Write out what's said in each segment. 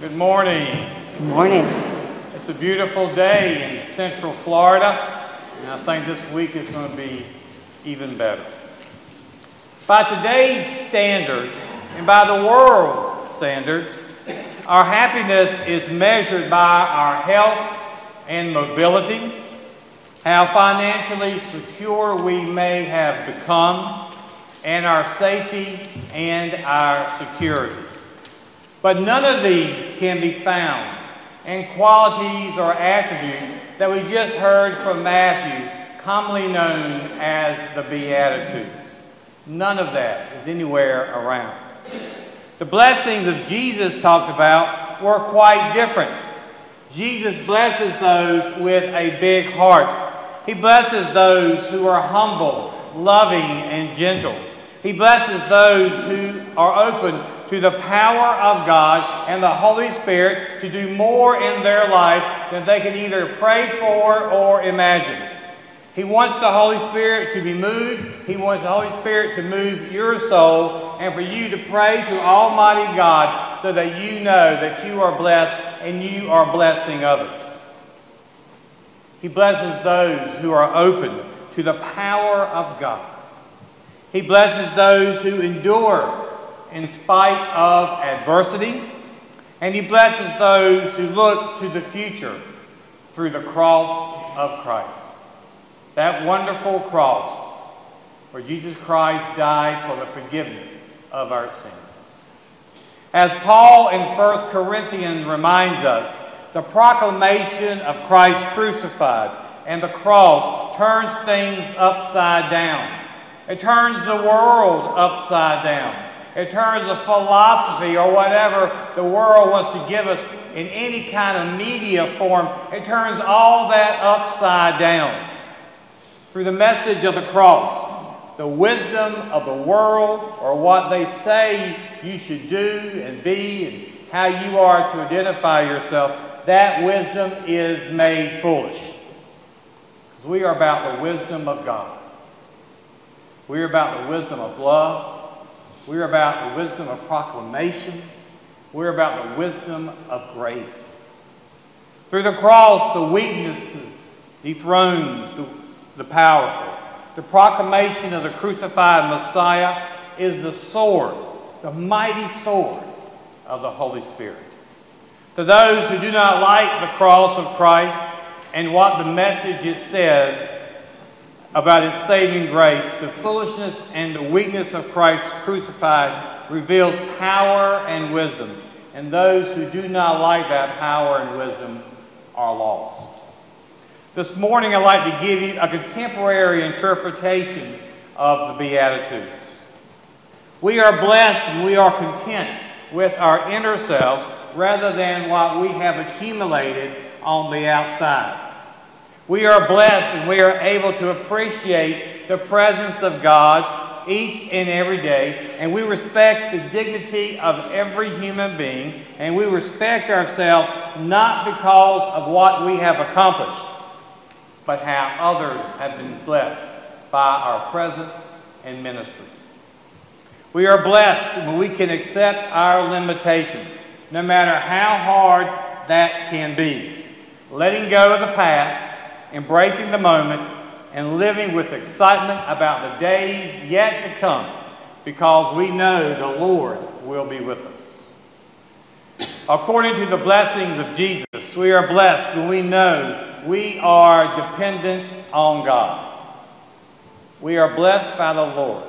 Good morning. Good morning. It's a beautiful day in central Florida, and I think this week is going to be even better. By today's standards, and by the world's standards, our happiness is measured by our health and mobility, how financially secure we may have become, and our safety and our security. But none of these can be found in qualities or attributes that we just heard from Matthew, commonly known as the Beatitudes. None of that is anywhere around. The blessings of Jesus talked about were quite different. Jesus blesses those with a big heart. He blesses those who are humble, loving, and gentle. He blesses those who are open to the power of God and the Holy Spirit to do more in their life than they can either pray for or imagine. He wants the Holy Spirit to be moved. He wants the Holy Spirit to move your soul and for you to pray to Almighty God so that you know that you are blessed and you are blessing others. He blesses those who are open to the power of God. He blesses those who endure in spite of adversity. And he blesses those who look to the future through the cross of Christ. That wonderful cross where Jesus Christ died for the forgiveness of our sins. As Paul in 1 Corinthians reminds us, the proclamation of Christ crucified and the cross turns things upside down. It turns the world upside down It turns of philosophy or whatever the world wants to give us in any kind of media form, it turns all that upside down. Through the message of the cross, the wisdom of the world, or what they say you should do and be, and how you are to identify yourself, that wisdom is made foolish. Because we are about the wisdom of God. We are about the wisdom of love. We're about the wisdom of proclamation. We're about the wisdom of grace. Through the cross, the weaknesses dethrones the, the powerful. The proclamation of the crucified Messiah is the sword, the mighty sword of the Holy Spirit. To those who do not like the cross of Christ and what the message it says, about its saving grace, the foolishness and the weakness of Christ crucified reveals power and wisdom. And those who do not like that power and wisdom are lost. This morning, I'd like to give you a contemporary interpretation of the Beatitudes. We are blessed and we are content with our inner selves rather than what we have accumulated on the outside. We are blessed and we are able to appreciate the presence of God each and every day, and we respect the dignity of every human being, and we respect ourselves not because of what we have accomplished, but how others have been blessed by our presence and ministry. We are blessed when we can accept our limitations, no matter how hard that can be. Letting go of the past embracing the moment, and living with excitement about the days yet to come because we know the Lord will be with us. According to the blessings of Jesus, we are blessed when we know we are dependent on God. We are blessed by the Lord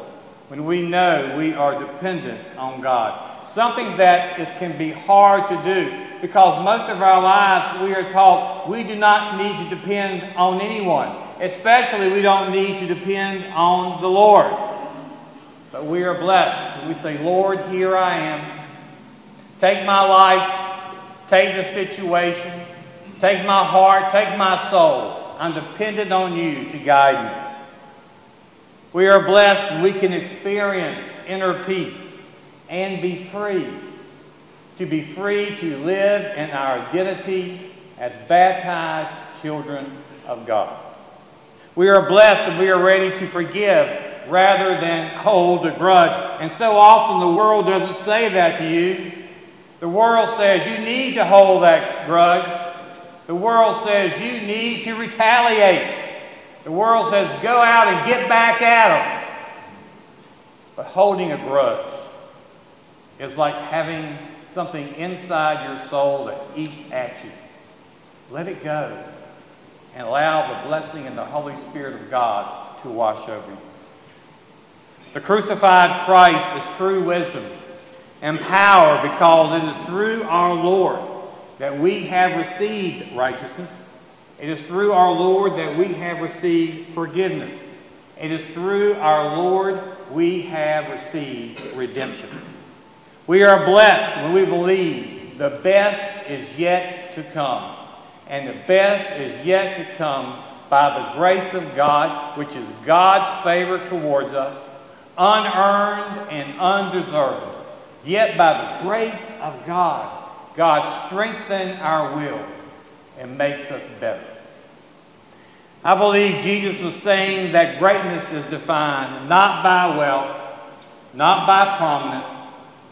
when we know we are dependent on God. Something that is, can be hard to do because most of our lives we are taught we do not need to depend on anyone. Especially we don't need to depend on the Lord. But we are blessed. We say, Lord, here I am. Take my life. Take the situation. Take my heart. Take my soul. I'm dependent on you to guide me. We are blessed we can experience inner peace and be free to be free to live in our identity as baptized children of God. We are blessed and we are ready to forgive rather than hold a grudge. And so often the world doesn't say that to you. The world says you need to hold that grudge. The world says you need to retaliate. The world says go out and get back at them. But holding a grudge is like having something inside your soul that eats at you. Let it go and allow the blessing and the Holy Spirit of God to wash over you. The crucified Christ is true wisdom and power because it is through our Lord that we have received righteousness. It is through our Lord that we have received forgiveness. It is through our Lord we have received redemption. We are blessed when we believe the best is yet to come. And the best is yet to come by the grace of God, which is God's favor towards us, unearned and undeserved. Yet by the grace of God, God strengthens our will and makes us better. I believe Jesus was saying that greatness is defined not by wealth, not by prominence,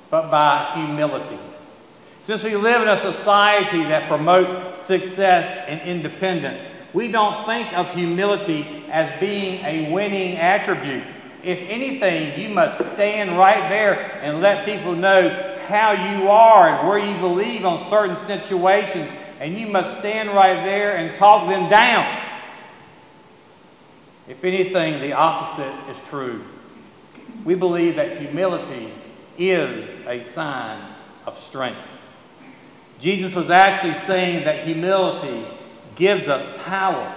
but by humility. Since we live in a society that promotes success and independence, we don't think of humility as being a winning attribute. If anything, you must stand right there and let people know how you are and where you believe on certain situations, and you must stand right there and talk them down. If anything, the opposite is true. We believe that humility is a sign of strength. Jesus was actually saying that humility gives us power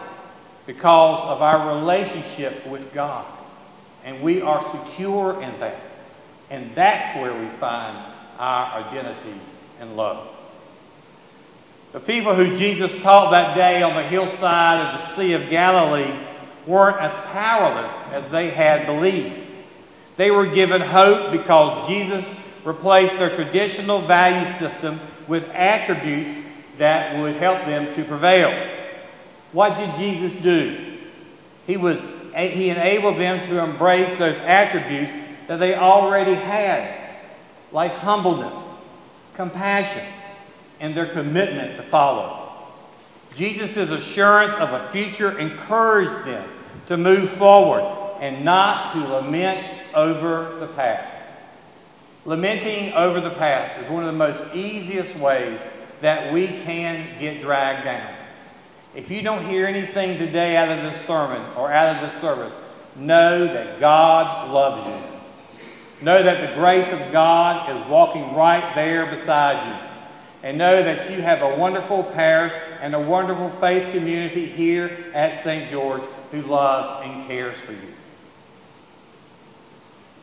because of our relationship with God. And we are secure in that. And that's where we find our identity and love. The people who Jesus taught that day on the hillside of the Sea of Galilee weren't as powerless as they had believed. They were given hope because Jesus replaced their traditional value system with attributes that would help them to prevail. What did Jesus do? He, was, he enabled them to embrace those attributes that they already had, like humbleness, compassion, and their commitment to follow. Jesus' assurance of a future encouraged them to move forward and not to lament over the past. Lamenting over the past is one of the most easiest ways that we can get dragged down. If you don't hear anything today out of this sermon or out of this service, know that God loves you. Know that the grace of God is walking right there beside you. And know that you have a wonderful parish and a wonderful faith community here at St. George who loves and cares for you.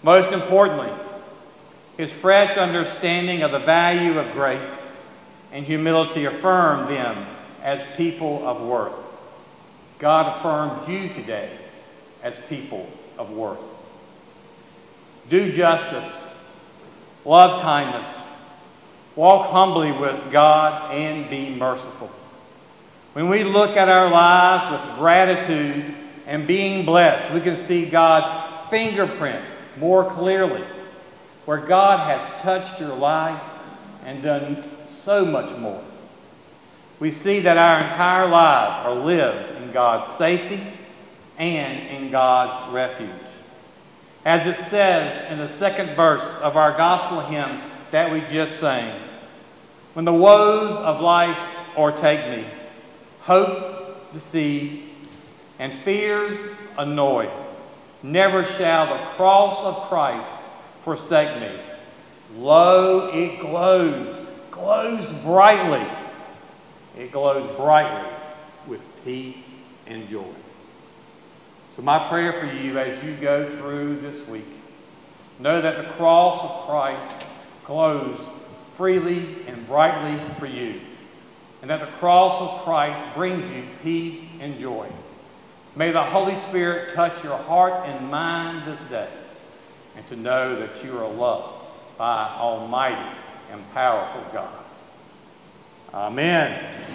Most importantly, his fresh understanding of the value of grace and humility affirmed them as people of worth. God affirms you today as people of worth. Do justice, love kindness, walk humbly with God, and be merciful. When we look at our lives with gratitude and being blessed, we can see God's fingerprints more clearly, where God has touched your life and done so much more. We see that our entire lives are lived in God's safety and in God's refuge. As it says in the second verse of our gospel hymn that we just sang, when the woes of life o'ertake me, hope deceives, and fears annoy. Never shall the cross of Christ forsake me. Lo, it glows, glows brightly. It glows brightly with peace and joy. So, my prayer for you as you go through this week, know that the cross of Christ glows freely and brightly for you and that the cross of Christ brings you peace and joy. May the Holy Spirit touch your heart and mind this day, and to know that you are loved by Almighty and powerful God. Amen.